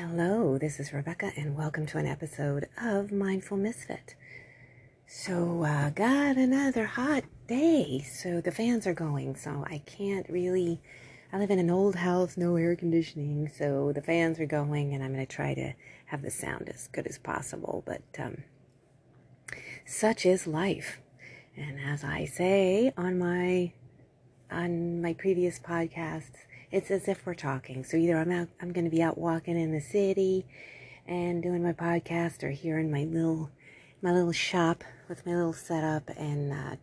Hello, this is Rebecca, and welcome to an episode of Mindful Misfit. So, uh, got another hot day. So, the fans are going, so I can't really. I live in an old house, no air conditioning, so the fans are going, and I'm going to try to have the sound as good as possible. But, um, such is life. And as I say on my on my previous podcasts, it's as if we're talking. So either I'm out, I'm going to be out walking in the city and doing my podcast, or here in my little my little shop with my little setup and uh,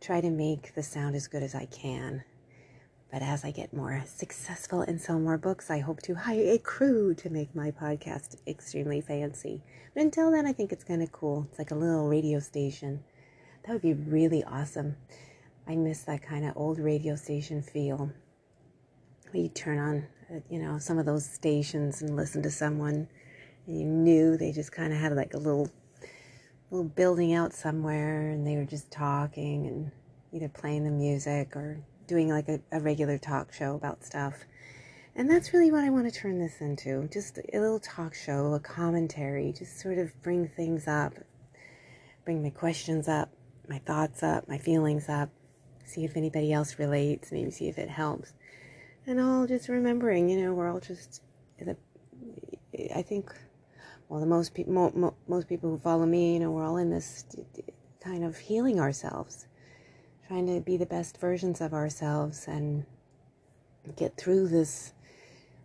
try to make the sound as good as I can. But as I get more successful and sell more books, I hope to hire a crew to make my podcast extremely fancy. But until then, I think it's kind of cool. It's like a little radio station. That would be really awesome. I miss that kind of old radio station feel you turn on, uh, you know, some of those stations and listen to someone, and you knew they just kind of had like a little, little building out somewhere, and they were just talking and either playing the music or doing like a, a regular talk show about stuff. And that's really what I want to turn this into just a little talk show, a commentary, just sort of bring things up, bring my questions up, my thoughts up, my feelings up, see if anybody else relates, maybe see if it helps and all just remembering, you know, we're all just, I think, well, the most people, mo- mo- most people who follow me, you know, we're all in this kind of healing ourselves, trying to be the best versions of ourselves and get through this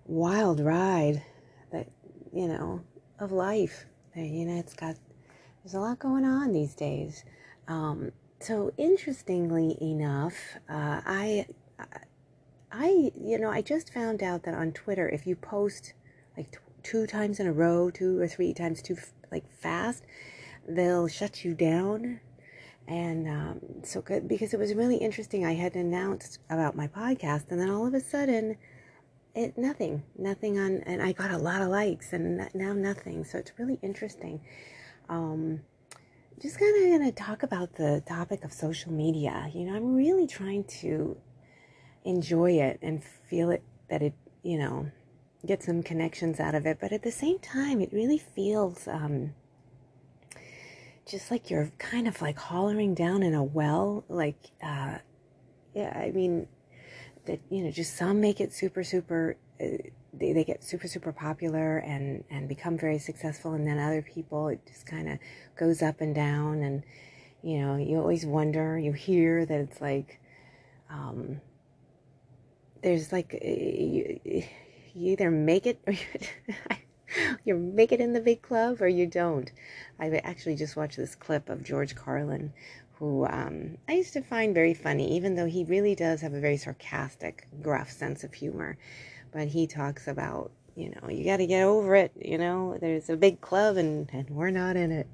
wild ride that, you know, of life. You know, it's got, there's a lot going on these days. Um, so interestingly enough, uh, I, I, you know, I just found out that on Twitter, if you post like t- two times in a row, two or three times too like fast, they'll shut you down. And um, so good because it was really interesting. I had announced about my podcast, and then all of a sudden, it nothing, nothing on, and I got a lot of likes, and now nothing. So it's really interesting. Um, just kind of going to talk about the topic of social media. You know, I'm really trying to enjoy it and feel it that it, you know, get some connections out of it. But at the same time, it really feels um, just like you're kind of like hollering down in a well. Like, uh, yeah, I mean, that, you know, just some make it super, super. Uh, they, they get super super popular and and become very successful and then other people it just kind of goes up and down and you know you always wonder you hear that it's like um, there's like you, you either make it or you, you make it in the big club or you don't. I actually just watched this clip of George Carlin, who um, I used to find very funny, even though he really does have a very sarcastic, gruff sense of humor. But he talks about, you know, you got to get over it. You know, there's a big club and, and we're not in it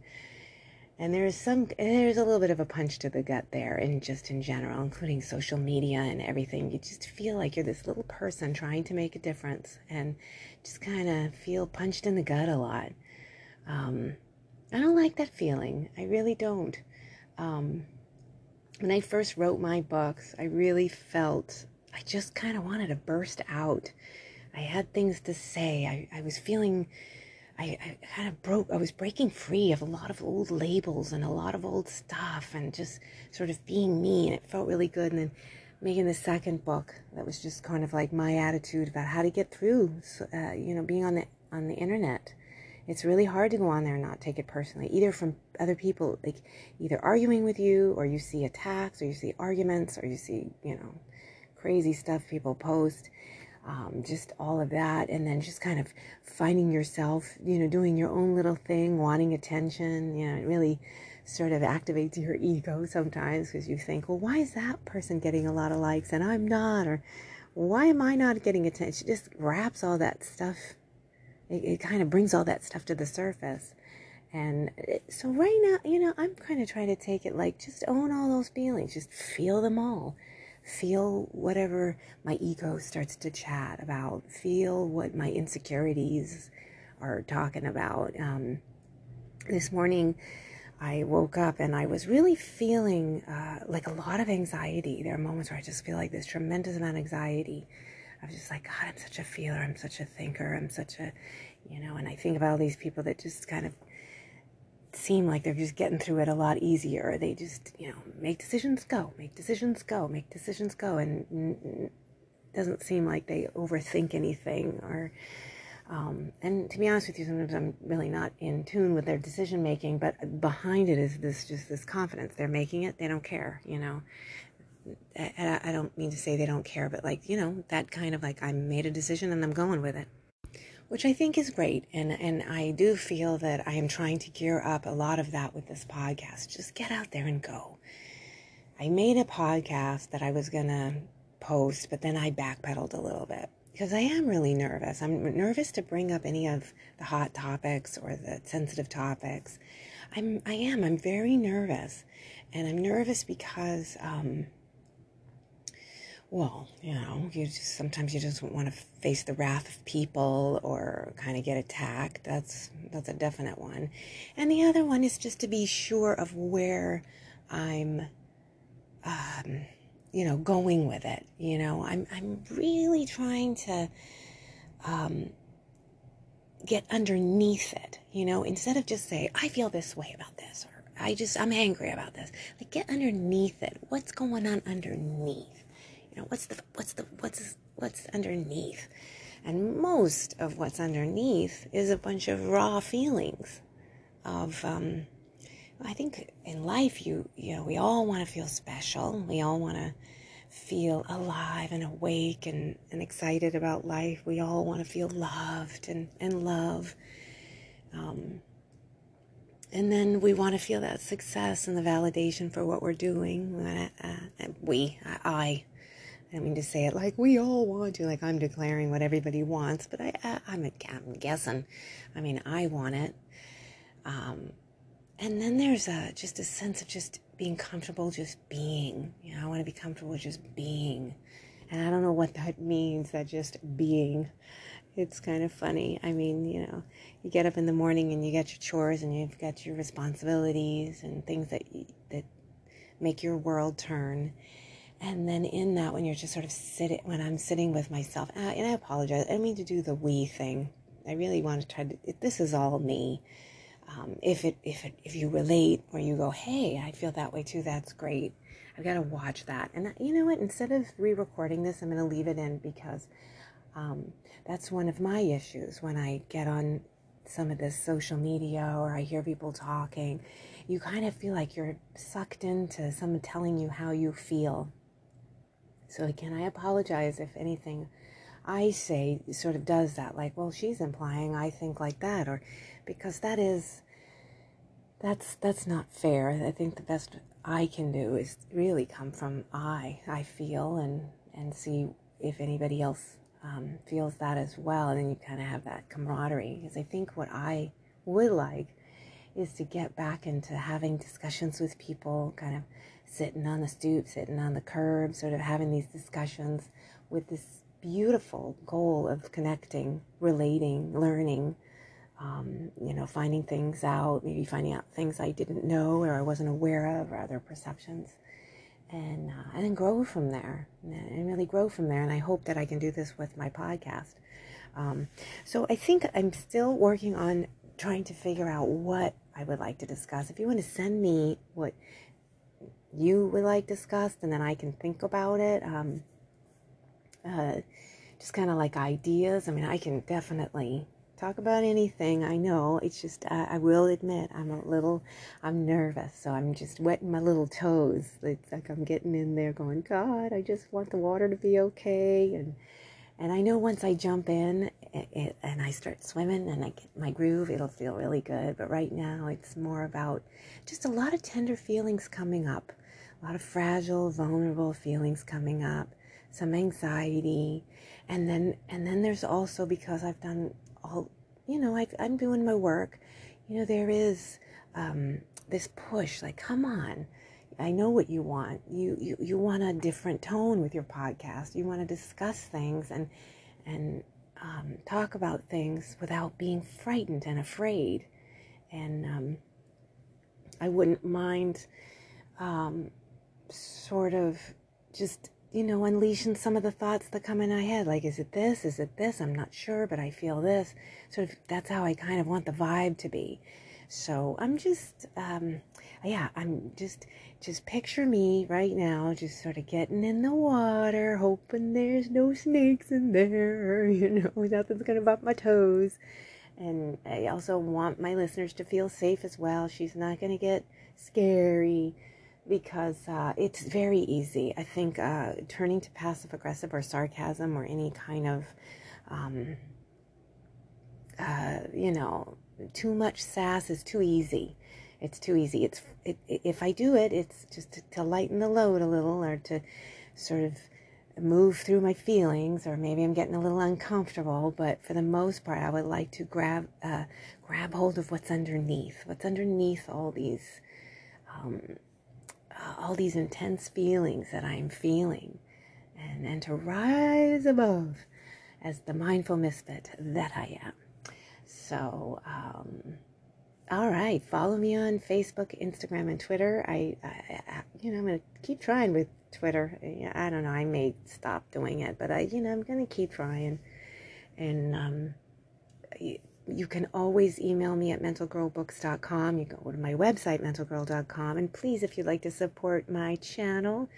and there's some there's a little bit of a punch to the gut there and just in general including social media and everything. You just feel like you're this little person trying to make a difference and just kind of feel punched in the gut a lot. Um, i don't like that feeling. I really don't. Um, when i first wrote my books i really felt i just kind of wanted to burst out. I had things to say. I, I was feeling I, I kind of broke, I was breaking free of a lot of old labels and a lot of old stuff and just sort of being me. And it felt really good. And then making the second book, that was just kind of like my attitude about how to get through, uh, you know, being on the, on the internet. It's really hard to go on there and not take it personally, either from other people, like either arguing with you, or you see attacks, or you see arguments, or you see, you know, crazy stuff people post um, just all of that, and then just kind of finding yourself, you know, doing your own little thing, wanting attention. You know, it really sort of activates your ego sometimes because you think, well, why is that person getting a lot of likes and I'm not? Or why am I not getting attention? Just wraps all that stuff, it, it kind of brings all that stuff to the surface. And it, so right now, you know, I'm kind of trying to take it like just own all those feelings, just feel them all feel whatever my ego starts to chat about, feel what my insecurities are talking about. Um, this morning, I woke up and I was really feeling uh, like a lot of anxiety. There are moments where I just feel like this tremendous amount of anxiety I was just like, God, I'm such a feeler. I'm such a thinker. I'm such a, you know, and I think about all these people that just kind of seem like they're just getting through it a lot easier. They just, you know, make decisions, go, make decisions, go, make decisions, go. And doesn't seem like they overthink anything or, um, and to be honest with you, sometimes I'm really not in tune with their decision making, but behind it is this just this confidence. They're making it, they don't care, you know. I, I don't mean to say they don't care, but like, you know, that kind of like I made a decision and I'm going with it. Which I think is great. And and I do feel that I am trying to gear up a lot of that with this podcast. Just get out there and go. I made a podcast that I was gonna post, but then I backpedaled a little bit because I am really nervous. I'm nervous to bring up any of the hot topics or the sensitive topics. I'm I am. I'm very nervous, and I'm nervous because um, well, you know, you just sometimes you just want to face the wrath of people or kind of get attacked. That's that's a definite one. And the other one is just to be sure of where I'm um, you know, going with it. You know, I'm I'm really trying to um, get underneath it. You know, instead of just say I feel this way about this or I just I'm angry about this. Like get underneath it. What's going on underneath? You know what's the what's the what's what's underneath? And most of what's underneath is a bunch of raw feelings of um, i think in life you you know we all want to feel special. We all want to feel alive and awake and, and excited about life. We all want to feel loved and, and love. Um, and then we want to feel that success and the validation for what we're doing. Uh, uh, we, I, I mean to say it like we all want to, like I'm declaring what everybody wants, but I, I I'm, I'm guessing. I mean, I want it. Um, and then there's a just a sense of just being comfortable, just being. You know, I want to be comfortable just being, and I don't know what that means. That just being. It's kind of funny. I mean, you know, you get up in the morning and you get your chores and you've got your responsibilities and things that that make your world turn and then in that, when you're just sort of sitting, when I'm sitting with myself, and I apologize, I mean to do the we thing. I really want to try to. This is all me. Um, if it, if it, if you relate or you go, hey, I feel that way too. That's great. I've got to watch that. And you know what? Instead of re-recording this, I'm going to leave it in because um, that's one of my issues when I get on some of this social media or I hear people talking. You kind of feel like you're sucked into someone telling you how you feel so again, I apologize if anything I say sort of does that, like, well, she's implying I think like that, or because that is that's that's not fair. I think the best I can do is really come from I. I feel and and see if anybody else um, feels that as well, and then you kind of have that camaraderie. Because I think what I would like is to get back into having discussions with people, kind of sitting on the stoop, sitting on the curb, sort of having these discussions with this beautiful goal of connecting, relating, learning, um, you know, finding things out, maybe finding out things I didn't know or I wasn't aware of or other perceptions. And, uh, and then grow from there and really grow from there. And I hope that I can do this with my podcast. Um, so I think I'm still working on trying to figure out what I would like to discuss. If you want to send me what you would like discussed, and then I can think about it. Um, uh, just kind of like ideas. I mean, I can definitely talk about anything. I know it's just I, will admit I'm a little I'm nervous, so I'm just wetting my little toes. It's like I'm getting in there, going, God, I just want the water to be okay, and and I know once I jump in it, it, and I start swimming and I get my groove, it'll feel really good. But right now, it's more about just a lot of tender feelings coming up a lot of fragile, vulnerable feelings coming up, some anxiety, and then and then there's also because I've done all, you know, I, am doing my work. You know, there is um, this push, like, come on. I know what you want. You, you you want a different tone with your podcast. You want to discuss things and and um, talk about things without being frightened and afraid. And um, I wouldn't mind um, sort of just you know, unleashing some of the thoughts that come in my head. Like, is it this? Is it this? I'm not sure, but I feel this. Sort of, that's how I kind of want the vibe to be. So I'm just, um, yeah, I'm just, just picture me right now, just sort of getting in the water, hoping there's no snakes in there, you know, nothing's gonna bump my toes. And I also want my listeners to feel safe as well. She's not gonna get scary because uh, it's very easy. I think uh, turning to passive aggressive or sarcasm or any kind of, um, uh, you know, too much sass is too easy. It's too easy. It's it, if I do it, it's just to, to lighten the load a little or to sort of move through my feelings, or maybe I'm getting a little uncomfortable. But for the most part, I would like to grab uh, grab hold of what's underneath. What's underneath all these. Um, uh, all these intense feelings that I'm feeling, and, and to rise above as the mindful misfit that I am. So, um, all right, follow me on Facebook, Instagram, and Twitter. I, I, I you know, I'm gonna keep trying with Twitter. I don't know. I may stop doing it, but I, you know, I'm gonna keep trying. And um, you can always email me at mentalgirlbooks.com. You can go to my website, mentalgirl.com. And please, if you'd like to support my channel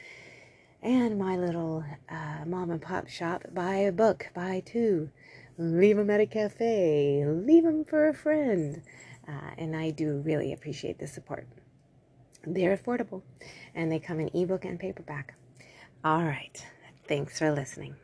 and my little uh, mom and pop shop, buy a book, buy two, leave them at a cafe, leave them for a friend. Uh, and I do really appreciate the support. They're affordable and they come in ebook and paperback. All right. Thanks for listening.